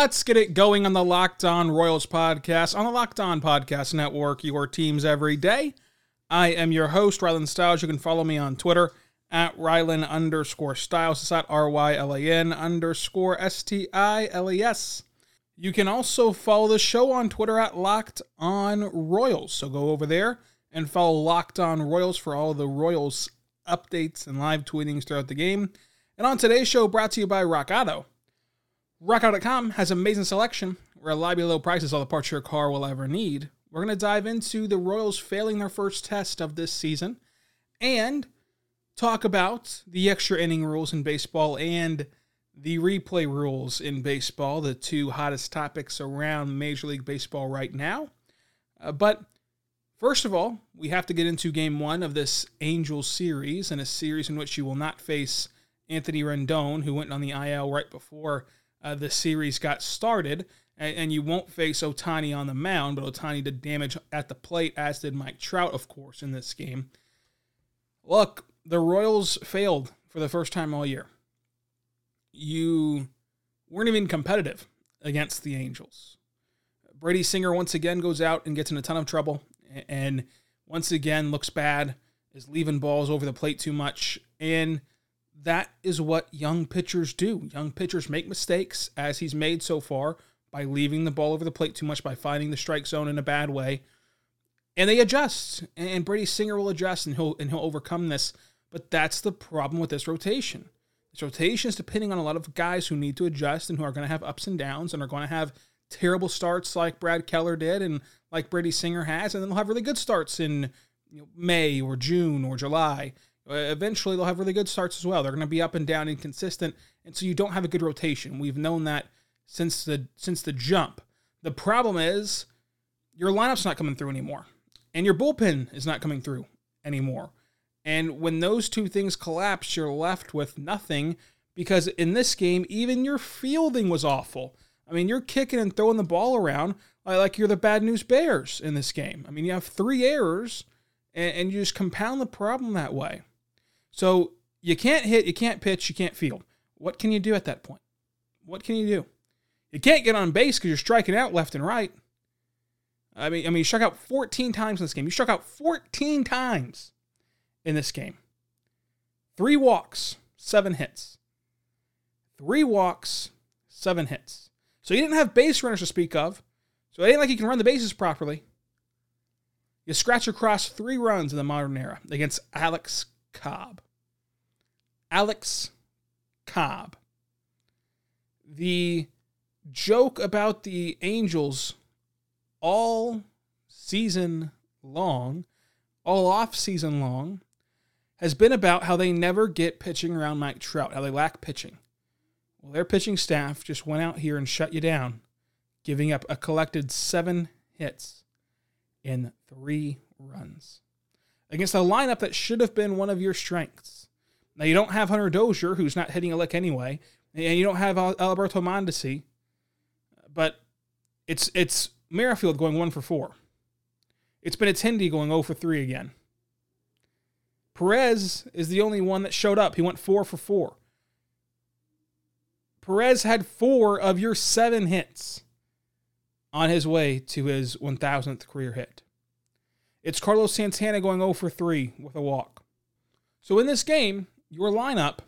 Let's get it going on the Locked On Royals podcast on the Locked On Podcast Network, your teams every day. I am your host, Rylan Stiles. You can follow me on Twitter at Rylan underscore Stiles. It's at R Y L A N underscore S T I L E S. You can also follow the show on Twitter at Locked On Royals. So go over there and follow Locked On Royals for all the Royals updates and live tweetings throughout the game. And on today's show, brought to you by Rock Auto. RockAuto.com has amazing selection, reliably low prices, all the parts your car will ever need. We're going to dive into the Royals failing their first test of this season and talk about the extra inning rules in baseball and the replay rules in baseball, the two hottest topics around Major League Baseball right now. Uh, but first of all, we have to get into game one of this Angels series, and a series in which you will not face Anthony Rendon, who went on the IL right before uh, the series got started. And, and, you won't face Ohtani on the mound, but Ohtani did damage at the plate, as did Mike Trout, of course, in this game. Look, the Royals failed for the first time all year. You weren't even competitive against the Angels. Brady Singer once again goes out and gets in a ton of trouble, and once again looks bad, is leaving balls over the plate too much, and that is what young pitchers do. Young pitchers make mistakes, as he's made so far, by leaving the ball over the plate too much, by finding the strike zone in a bad way. And they adjust. And Brady Singer will adjust and he'll and he'll overcome this. But that's the problem with this rotation. This rotation is depending on a lot of guys who need to adjust and who are going to have ups and downs and are going to have terrible starts like Brad Keller did and like Brady Singer has, and then they'll have really good starts in you know, May or June or July. Uh, eventually, they'll have really good starts as well. They're going to be up and down, inconsistent, and so you don't have a good rotation. We've known that since the since the jump. The problem is your lineup's not coming through anymore, and your bullpen is not coming through anymore. And when those two things collapse, you're left with nothing because in this game, even your fielding was awful. I mean, you're kicking and throwing the ball around like you're the bad news Bears in this game. I mean, you have three errors, and, and you just compound the problem that way. So you can't hit, you can't pitch, you can't field. What can you do at that point? What can you do? You can't get on base because you're striking out left and right. I mean, I mean, you struck out 14 times in this game. You struck out 14 times in this game. Three walks, seven hits. Three walks, seven hits. So you didn't have base runners to speak of. So it ain't like you can run the bases properly. You scratch across three runs in the modern era against Alex Cobb. Alex Cobb. The joke about the Angels all season long, all off season long, has been about how they never get pitching around Mike Trout, how they lack pitching. Well, their pitching staff just went out here and shut you down, giving up a collected seven hits in three runs against a lineup that should have been one of your strengths. Now, you don't have Hunter Dozier, who's not hitting a lick anyway, and you don't have Alberto Mondesi, but it's it's Merrifield going one for four. It's been Benintendi going 0 for 3 again. Perez is the only one that showed up. He went 4 for 4. Perez had four of your seven hits on his way to his 1000th career hit. It's Carlos Santana going 0 for 3 with a walk. So in this game, your lineup,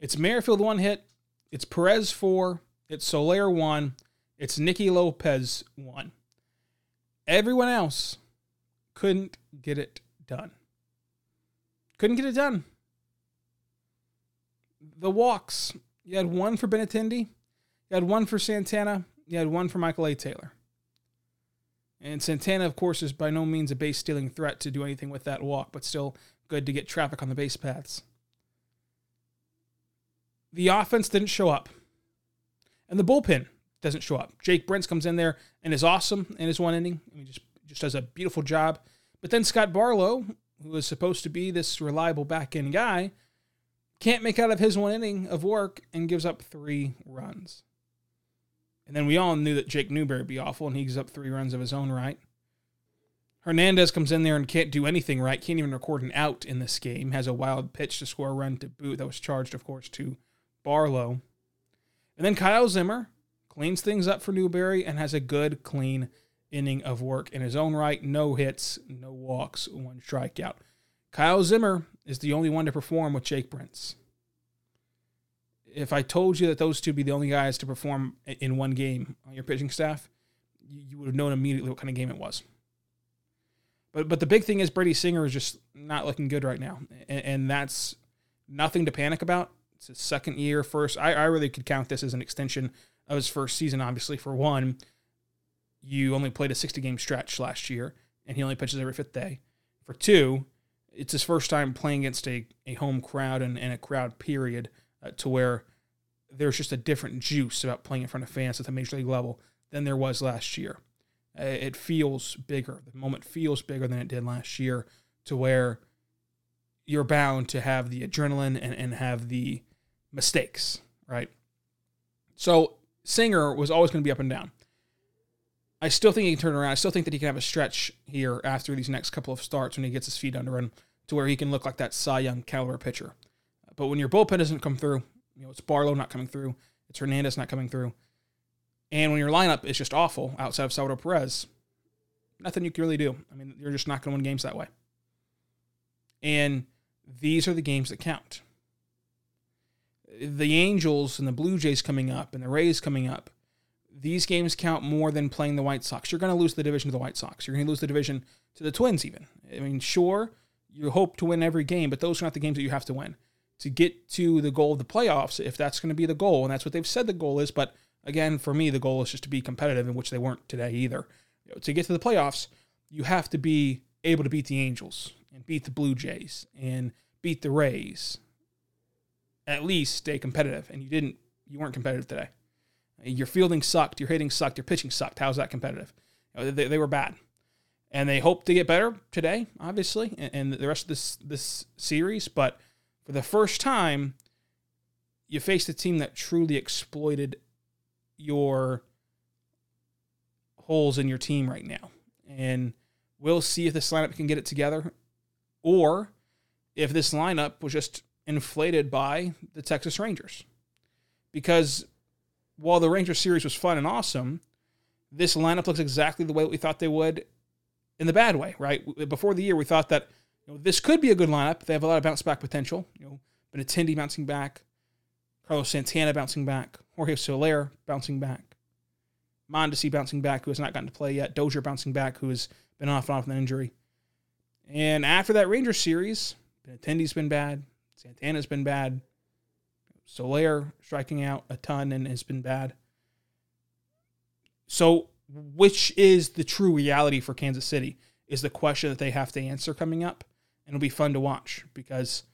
it's Merrifield one hit, it's Perez four, it's Soler one, it's Nicky Lopez one. Everyone else couldn't get it done. Couldn't get it done. The walks, you had one for Benintendi, you had one for Santana, you had one for Michael A. Taylor. And Santana, of course, is by no means a base stealing threat to do anything with that walk, but still good to get traffic on the base paths. The offense didn't show up. And the bullpen doesn't show up. Jake Brentz comes in there and is awesome in his one inning. I mean, just just does a beautiful job. But then Scott Barlow, who is supposed to be this reliable back end guy, can't make out of his one inning of work and gives up three runs. And then we all knew that Jake Newberry would be awful, and he gives up three runs of his own right. Hernandez comes in there and can't do anything right, can't even record an out in this game, has a wild pitch to score a run to boot that was charged, of course, to Barlow. And then Kyle Zimmer cleans things up for Newberry and has a good, clean inning of work in his own right. No hits, no walks, one strikeout. Kyle Zimmer is the only one to perform with Jake Brentz. If I told you that those two be the only guys to perform in one game on your pitching staff, you would have known immediately what kind of game it was. But but the big thing is Brady Singer is just not looking good right now, and, and that's nothing to panic about. It's his second year, first. I, I really could count this as an extension of his first season. Obviously, for one, you only played a 60 game stretch last year, and he only pitches every fifth day. For two, it's his first time playing against a, a home crowd and, and a crowd period uh, to where there's just a different juice about playing in front of fans at the major league level than there was last year. Uh, it feels bigger. The moment feels bigger than it did last year to where you're bound to have the adrenaline and, and have the mistakes, right? So Singer was always going to be up and down. I still think he can turn around. I still think that he can have a stretch here after these next couple of starts when he gets his feet under him to where he can look like that Cy Young caliber pitcher. But when your bullpen doesn't come through, you know, it's Barlow not coming through, it's Hernandez not coming through, and when your lineup is just awful outside of Salvador Perez, nothing you can really do. I mean, you're just not going to win games that way. And these are the games that count. The Angels and the Blue Jays coming up and the Rays coming up these games count more than playing the White Sox. You're going to lose the division to the White Sox. You're going to lose the division to the Twins, even. I mean, sure, you hope to win every game, but those are not the games that you have to win. To get to the goal of the playoffs, if that's going to be the goal, and that's what they've said the goal is, but again, for me, the goal is just to be competitive, in which they weren't today either. You know, to get to the playoffs, you have to be able to beat the Angels and beat the Blue Jays and beat the Rays. At least stay competitive, and you didn't. You weren't competitive today. Your fielding sucked, your hitting sucked, your pitching sucked. How's that competitive? You know, they, they, were bad, and they hope to get better today, obviously, and, and the rest of this this series. But for the first time, you faced a team that truly exploited your holes in your team right now, and we'll see if this lineup can get it together, or if this lineup was just inflated by the Texas Rangers, because while the Ranger series was fun and awesome, this lineup looks exactly the way we thought they would in the bad way, right? Before the year, we thought that you know, this could be a good lineup. They have a lot of bounce back potential. You know, Benintendi bouncing back, Carlos Santana bouncing back, Jorge Soler bouncing back, Mondesi bouncing back, who has not gotten to play yet, Dozier bouncing back, who has been off and off with an injury. And after that Ranger series, Benintendi's been bad, Santana's been bad, Soler striking out a ton and has been bad. So, which is the true reality for Kansas City is the question that they have to answer coming up. And it'll be fun to watch because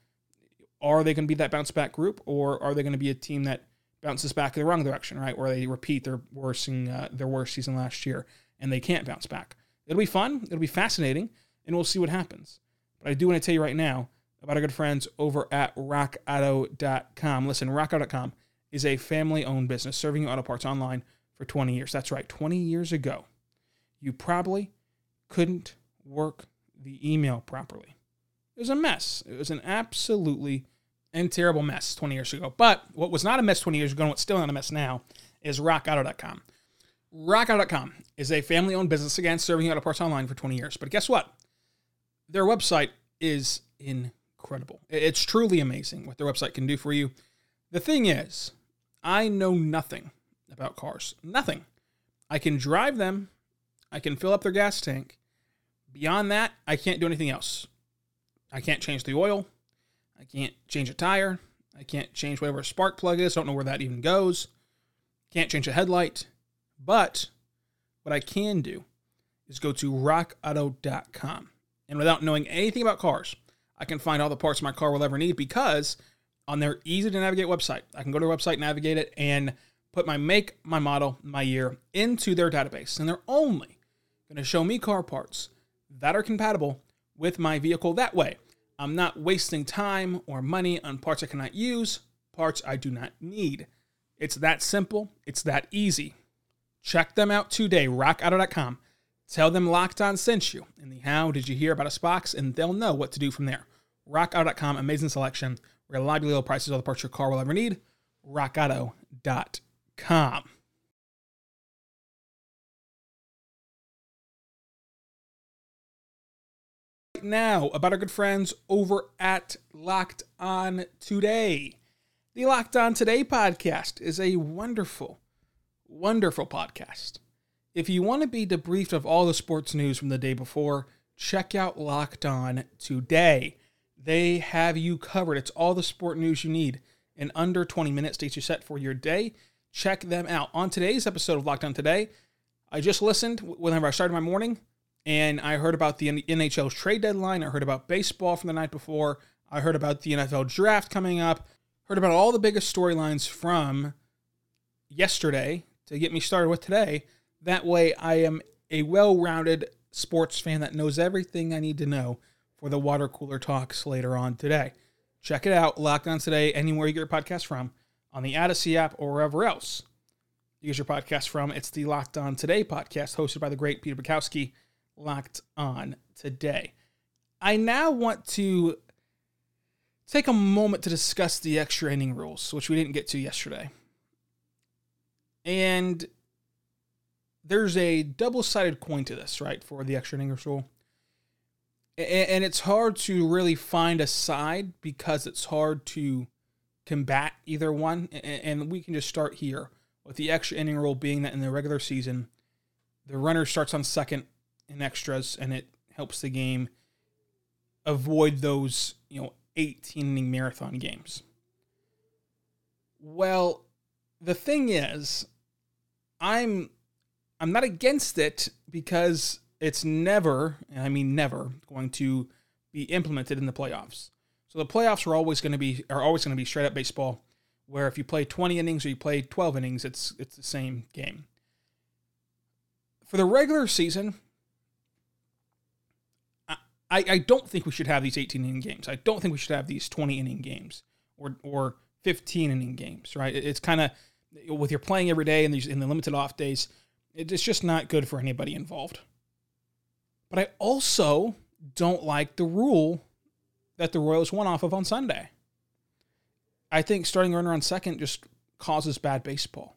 are they going to be that bounce back group or are they going to be a team that bounces back in the wrong direction, right? Where they repeat their worst, uh, their worst season last year and they can't bounce back. It'll be fun. It'll be fascinating and we'll see what happens. But I do want to tell you right now about our good friends over at rockauto.com. Listen, rockauto.com is a family owned business serving you auto parts online for 20 years. That's right, 20 years ago, you probably couldn't work the email properly. It was a mess. It was an absolutely and terrible mess 20 years ago. But what was not a mess 20 years ago and what's still not a mess now is rockauto.com. Rockauto.com is a family owned business, again, serving auto parts online for 20 years. But guess what? Their website is incredible. It's truly amazing what their website can do for you. The thing is, I know nothing about cars. Nothing. I can drive them, I can fill up their gas tank. Beyond that, I can't do anything else. I can't change the oil. I can't change a tire. I can't change whatever a spark plug is. Don't know where that even goes. Can't change a headlight. But what I can do is go to rockauto.com. And without knowing anything about cars, I can find all the parts my car will ever need because on their easy to navigate website, I can go to their website, navigate it, and put my make, my model, my year into their database, and they're only going to show me car parts that are compatible with my vehicle. That way, I'm not wasting time or money on parts I cannot use, parts I do not need. It's that simple, it's that easy. Check them out today, rockauto.com. Tell them Locked On sent you in the How Did You Hear About Us box, and they'll know what to do from there. RockAuto.com, amazing selection, reliably low prices, all the parts your car will ever need. RockAuto.com. Now, about our good friends over at Locked On Today. The Locked On Today podcast is a wonderful, wonderful podcast. If you want to be debriefed of all the sports news from the day before, check out Locked On Today. They have you covered. It's all the sport news you need in under 20 minutes to get you set for your day. Check them out. On today's episode of Locked On Today, I just listened whenever I started my morning and I heard about the NHL's trade deadline. I heard about baseball from the night before. I heard about the NFL draft coming up. Heard about all the biggest storylines from yesterday to get me started with today. That way, I am a well rounded sports fan that knows everything I need to know for the water cooler talks later on today. Check it out, Locked On Today, anywhere you get your podcast from, on the Odyssey app or wherever else you get your podcast from. It's the Locked On Today podcast hosted by the great Peter Bukowski, Locked On Today. I now want to take a moment to discuss the extra inning rules, which we didn't get to yesterday. And there's a double sided coin to this, right, for the extra inning rule. And it's hard to really find a side because it's hard to combat either one. And we can just start here with the extra inning rule being that in the regular season, the runner starts on second in extras and it helps the game avoid those, you know, 18 inning marathon games. Well, the thing is, I'm I'm not against it because it's never, and I mean never, going to be implemented in the playoffs. So the playoffs are always going to be are always going to be straight up baseball, where if you play 20 innings or you play 12 innings, it's it's the same game. For the regular season, I, I don't think we should have these 18 inning games. I don't think we should have these 20 inning games or or 15 inning games. Right? It's kind of with your playing every day and these in the limited off days, it's just not good for anybody involved. But I also don't like the rule that the Royals won off of on Sunday. I think starting runner on second just causes bad baseball.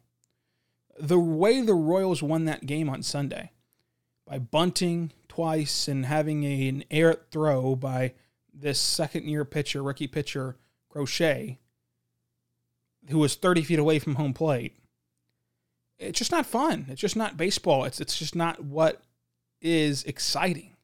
The way the Royals won that game on Sunday, by bunting twice and having a, an air throw by this second year pitcher, rookie pitcher, Crochet, who was 30 feet away from home plate, it's just not fun. It's just not baseball. It's it's just not what is exciting.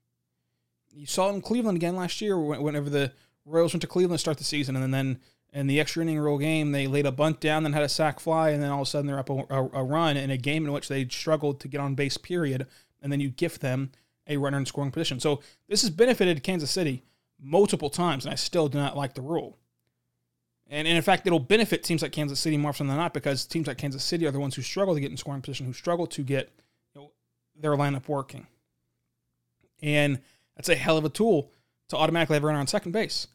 You saw it in Cleveland again last year whenever the Royals went to Cleveland to start the season, and then in the extra inning rule game, they laid a bunt down, then had a sac fly, and then all of a sudden they're up a, a, a run in a game in which they struggled to get on base, period. And then you gift them a runner in scoring position. So this has benefited Kansas City multiple times, and I still do not like the rule. And, and in fact, it'll benefit teams like Kansas City more often than not because teams like Kansas City are the ones who struggle to get in scoring position, who struggle to get you know, their lineup working. And that's a hell of a tool to automatically have a runner on second base.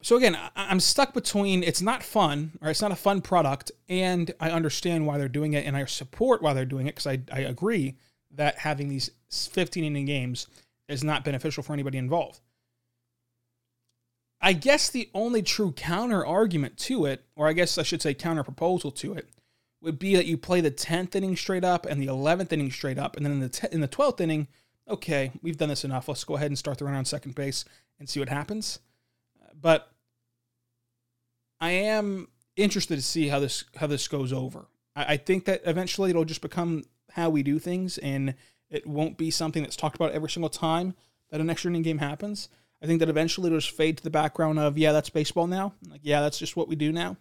So again, I'm stuck between it's not fun, or it's not a fun product, and I understand why they're doing it, and I support why they're doing it because I, I agree that having these 15 inning games is not beneficial for anybody involved. I guess the only true counter argument to it, or I guess I should say counter proposal to it, would be that you play the 10th inning straight up and the 11th inning straight up, and then in the in the 12th inning, okay, we've done this enough. Let's go ahead and start the run on second base and see what happens. But I am interested to see how this how this goes over. I think that eventually it'll just become how we do things, and it won't be something that's talked about every single time that an extra inning game happens. I think that eventually it'll just fade to the background of, yeah, that's baseball now. Like, yeah, that's just what we do now.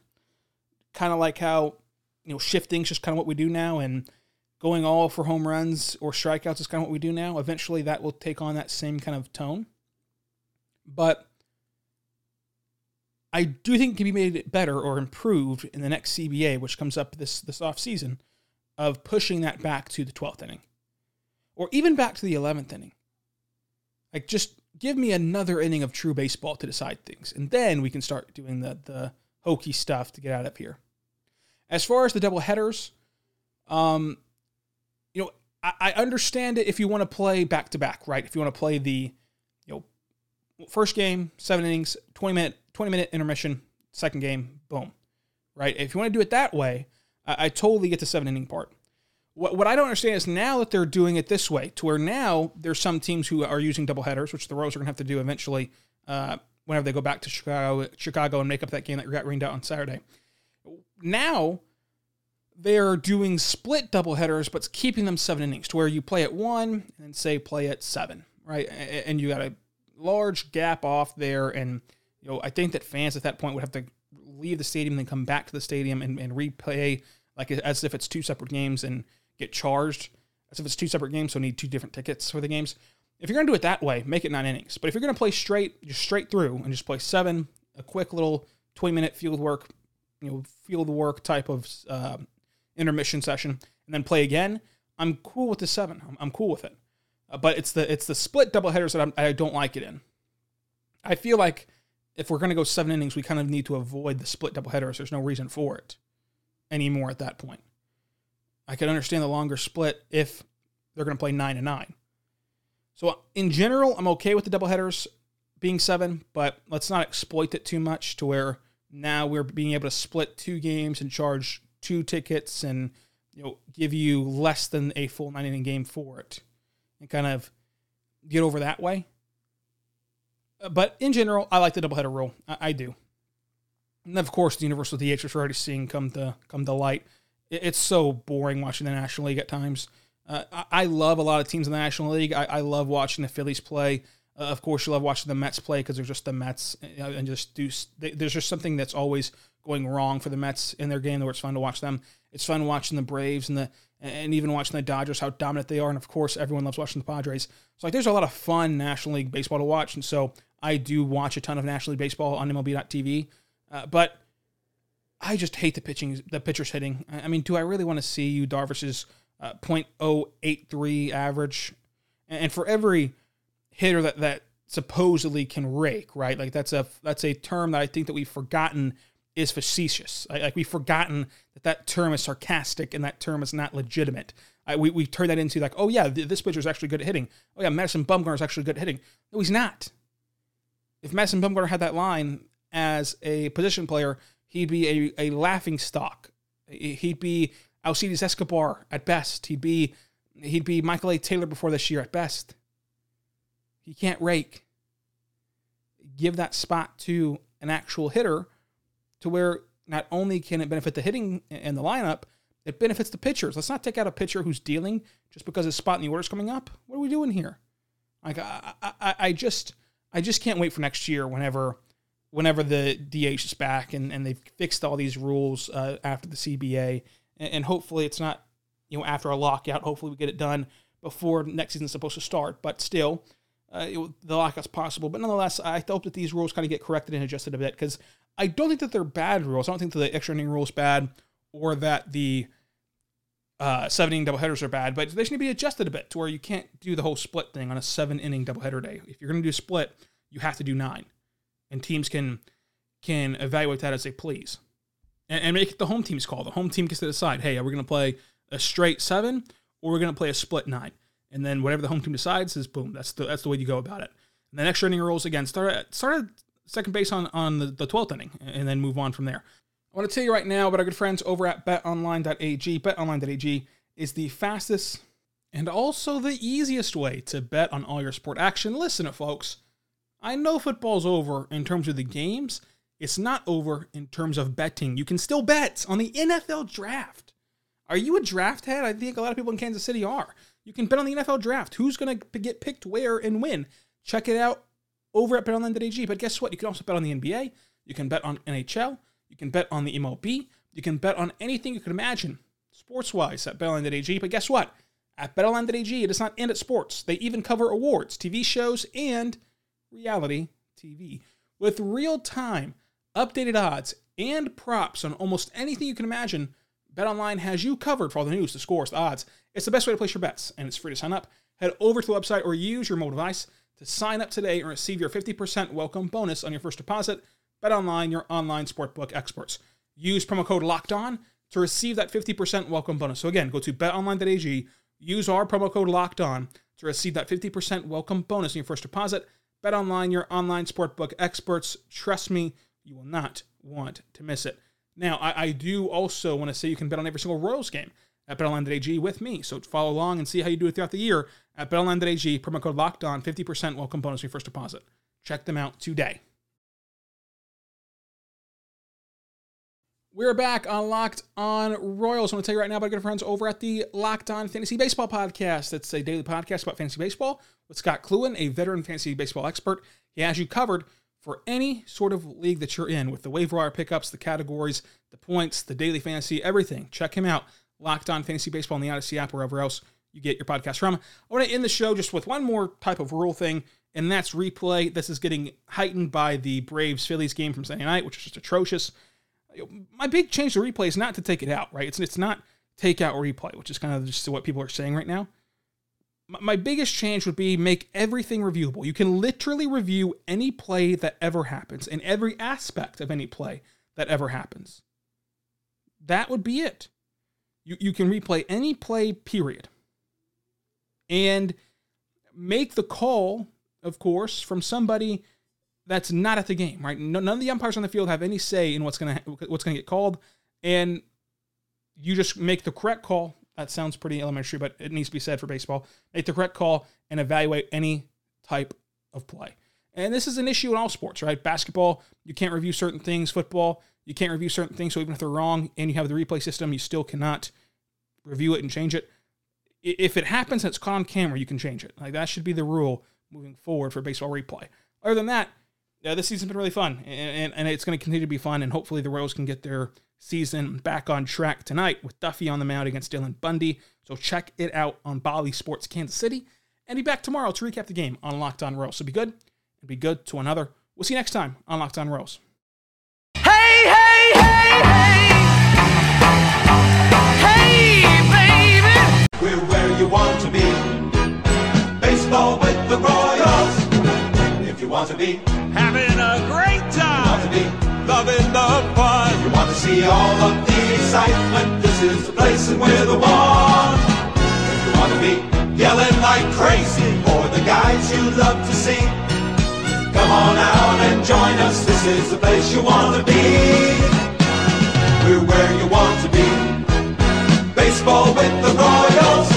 Kind of like how, you know, shifting's just kind of what we do now, and going all for home runs or strikeouts is kind of what we do now. Eventually that will take on that same kind of tone. But I do think it can be made better or improved in the next CBA, which comes up this this off season, of pushing that back to the 12th inning, or even back to the 11th inning. Like just give me another inning of true baseball to decide things, and then we can start doing the the hokey stuff to get out of here. As far as the double headers, um, you know, I, I understand it if you want to play back to back, right? If you want to play the, you know, first game, seven innings, 20 minute, 20 minute intermission, second game, boom, right? If you want to do it that way, I, I totally get the seven inning part. What, what I don't understand is now that they're doing it this way, to where now there's some teams who are using double headers, which the Royals are going to have to do eventually uh, whenever they go back to Chicago, Chicago and make up that game that got rained out on Saturday. Now they're doing split double headers, but keeping them seven innings to where you play at one and say play at seven, right? And you got a large gap off there. And, you know, I think that fans at that point would have to leave the stadium and then come back to the stadium and, and replay like as if it's two separate games and get charged as if it's two separate games, so need two different tickets for the games. If you're going to do it that way, make it nine innings. But if you're going to play straight, just straight through and just play seven, a quick little 20 minute field work, you know, field work type of uh, intermission session, and then play again, I'm cool with the seven. I'm, I'm cool with it. Uh, but it's the it's the split double headers that I'm, I do not like it in. I feel like if we're going to go seven innings, we kind of need to avoid the split double headers. There's no reason for it anymore at that point. I could understand the longer split if they're going to play nine and nine. So in general, I'm okay with the double headers being seven, but let's not exploit it too much to where now we're being able to split two games and charge two tickets and you know give you less than a full nine inning game for it, and kind of get over that way. Uh, but in general, I like the doubleheader rule. I, I do. And of course, the universal DH, which we're already seeing come to come to light. It, it's so boring watching the National League at times. Uh, I, I, love a lot of teams in the National League. I, I love watching the Phillies play. Uh, of course, you love watching the Mets play because they're just the Mets, and just do. They, there's just something that's always going wrong for the Mets in their game, where it's fun to watch them. It's fun watching the Braves and the and even watching the Dodgers, how dominant they are, and of course, everyone loves watching the Padres. So like, there's a lot of fun National League baseball to watch, and so I do watch a ton of National League baseball on MLB.tv. Uh, but I just hate the pitching, the pitchers hitting. I mean, do I really want to see Yu Darvish's uh, .083 average? And for every hitter that that supposedly can rake, right? Like that's a that's a term that I think that we've forgotten is facetious. Like we've forgotten that that term is sarcastic and that term is not legitimate. I, we we turn that into like, oh yeah, this pitcher is actually good at hitting. Oh yeah, Madison Bumgarner is actually good at hitting. No, he's not. If Madison Bumgarner had that line as a position player, he'd be a, a laughing stock. He'd be Alcides Escobar at best. He'd be he'd be Michael A. Taylor before this year at best. He can't rake. Give that spot to an actual hitter to where not only can it benefit the hitting and the lineup, it benefits the pitchers. Let's not take out a pitcher who's dealing just because his spot in the order is coming up. What are we doing here? Like I, I, I just I just can't wait for next year whenever whenever the DH is back and, and they've fixed all these rules uh, after the CBA and, and, hopefully it's not you know after a lockout. Hopefully we get it done before next season's supposed to start. But still, uh, it, the lockout's possible. But nonetheless, I hope that these rules kind of get corrected and adjusted a bit because I don't think that they're bad rules. I don't think that the extra inning rule is bad or that the uh, seven inning doubleheaders are bad, but they should be adjusted a bit to where you can't do the whole split thing on a seven inning doubleheader day. If you're going to do a split, you have to do nine, and teams can can evaluate that as they please, and, and make it the home team's call. The home team gets to decide, hey, are we going to play a straight seven or we're going to play a split nine? And then whatever the home team decides is boom. That's the that's the way you go about it. And then extra inning rules again start at, start at second base on, on the, the 12th inning and then move on from there. I want to tell you right now about our good friends over at betonline.ag. Betonline.ag is the fastest and also the easiest way to bet on all your sport action. Listen, to folks, I know football's over in terms of the games. It's not over in terms of betting. You can still bet on the NFL draft. Are you a draft head? I think a lot of people in Kansas City are. You can bet on the NFL draft. Who's going to get picked where and when? Check it out over at betonline.ag. But guess what? You can also bet on the NBA. You can bet on NHL. You can bet on the MLB. You can bet on anything you can imagine sports wise at betonline.ag. But guess what? At betonline.ag, it does not end at sports. They even cover awards, TV shows, and reality TV with real time updated odds, and props on almost anything you can imagine, BetOnline has you covered for all the news, the scores, the odds. It's the best way to place your bets, and it's free to sign up. Head over to the website or use your mobile device to sign up today and receive your 50% welcome bonus on your first deposit. BetOnline, your online sportbook experts. Use promo code Locked On to receive that 50% welcome bonus. So again, go to betonline.ag, use our promo code Locked On to receive that 50% welcome bonus on your first deposit. BetOnline, your online sportbook experts. Trust me, you will not want to miss it. Now, I, I do also want to say you can bet on every single Royals game at betonline.ag with me. So follow along and see how you do it throughout the year at betonline.ag. Promo code Locked On, 50% welcome bonus on your first deposit. Check them out today. We're back on Locked On Royals. I want to tell you right now about good friends over at the Locked On Fantasy Baseball Podcast. It's a daily podcast about fantasy baseball with Scott Cluin, a veteran fantasy baseball expert. He has you covered for any sort of league that you're in with the waiver wire pickups, the categories, the points, the daily fantasy, everything. Check him out. Locked On Fantasy Baseball in the Odyssey app, wherever else you get your podcast from. I want to end the show just with one more type of rule thing, and that's replay. This is getting heightened by the Braves Phillies game from Sunday night, which is just atrocious my big change to replay is not to take it out, right? It's it's not take out replay, which is kind of just what people are saying right now. My, my biggest change would be make everything reviewable. You can literally review any play that ever happens and every aspect of any play that ever happens. That would be it. You you can replay any play, period. And make the call, of course, from somebody that's not at the game, right? None of the umpires on the field have any say in what's gonna what's gonna get called, and you just make the correct call. That sounds pretty elementary, but it needs to be said for baseball. Make the correct call and evaluate any type of play. And this is an issue in all sports, right? Basketball, you can't review certain things. Football, you can't review certain things. So even if they're wrong and you have the replay system, you still cannot review it and change it. If it happens and it's caught on camera, you can change it. Like that should be the rule moving forward for baseball replay. Other than that, yeah, this season's been really fun, and, and, and it's going to continue to be fun. And hopefully, the Royals can get their season back on track tonight with Duffy on the mound against Dylan Bundy. So check it out on Bally Sports Kansas City, and be back tomorrow to recap the game on Locked On Royals. So be good and be good to another. We'll see you next time on Locked On Royals. Hey, hey, hey, hey, hey, baby. We're where you want to be. Baseball with the Royals. You want to be having a great time, You want to be loving the fun. If You want to see all of the excitement. This is the place and we're the one. If you want to be yelling like crazy for the guys you love to see, come on out and join us. This is the place you want to be. We're where you want to be. Baseball with the Royals.